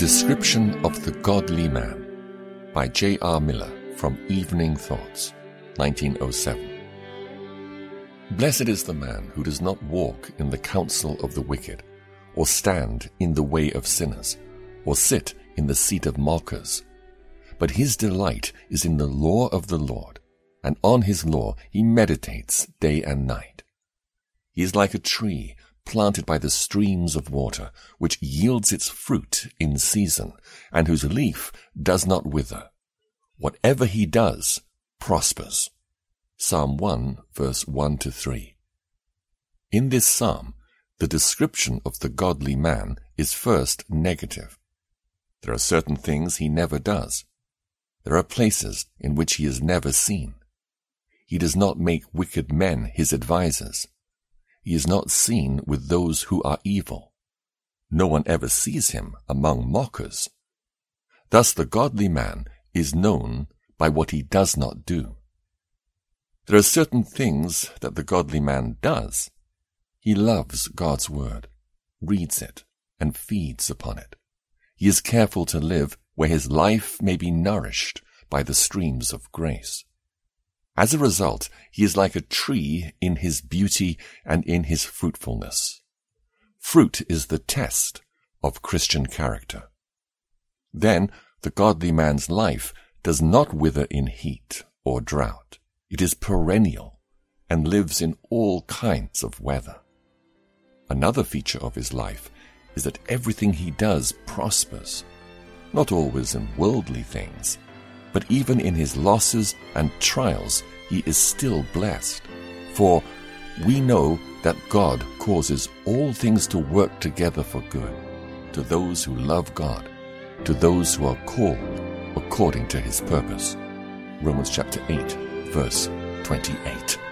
of the Godly Man by J. R. Miller from Evening Thoughts, 1907. Blessed is the man who does not walk in the counsel of the wicked, or stand in the way of sinners, or sit in the seat of mockers. But his delight is in the law of the Lord, and on his law he meditates day and night. He is like a tree planted by the streams of water, which yields its fruit in season, and whose leaf does not wither. Whatever he does prospers. Psalm 1 verse 1 to 3. In this psalm, the description of the godly man is first negative. There are certain things he never does. There are places in which he is never seen. He does not make wicked men his advisers. He is not seen with those who are evil. No one ever sees him among mockers. Thus the godly man is known by what he does not do. There are certain things that the godly man does. He loves God's word, reads it, and feeds upon it. He is careful to live where his life may be nourished by the streams of grace. As a result, he is like a tree in his beauty and in his fruitfulness. Fruit is the test of Christian character. Then the godly man's life does not wither in heat or drought. It is perennial and lives in all kinds of weather. Another feature of his life is that everything he does prospers, not always in worldly things, but even in his losses and trials he is still blessed. For we know that God causes all things to work together for good to those who love God, to those who are called according to his purpose. Romans chapter 8 verse 28.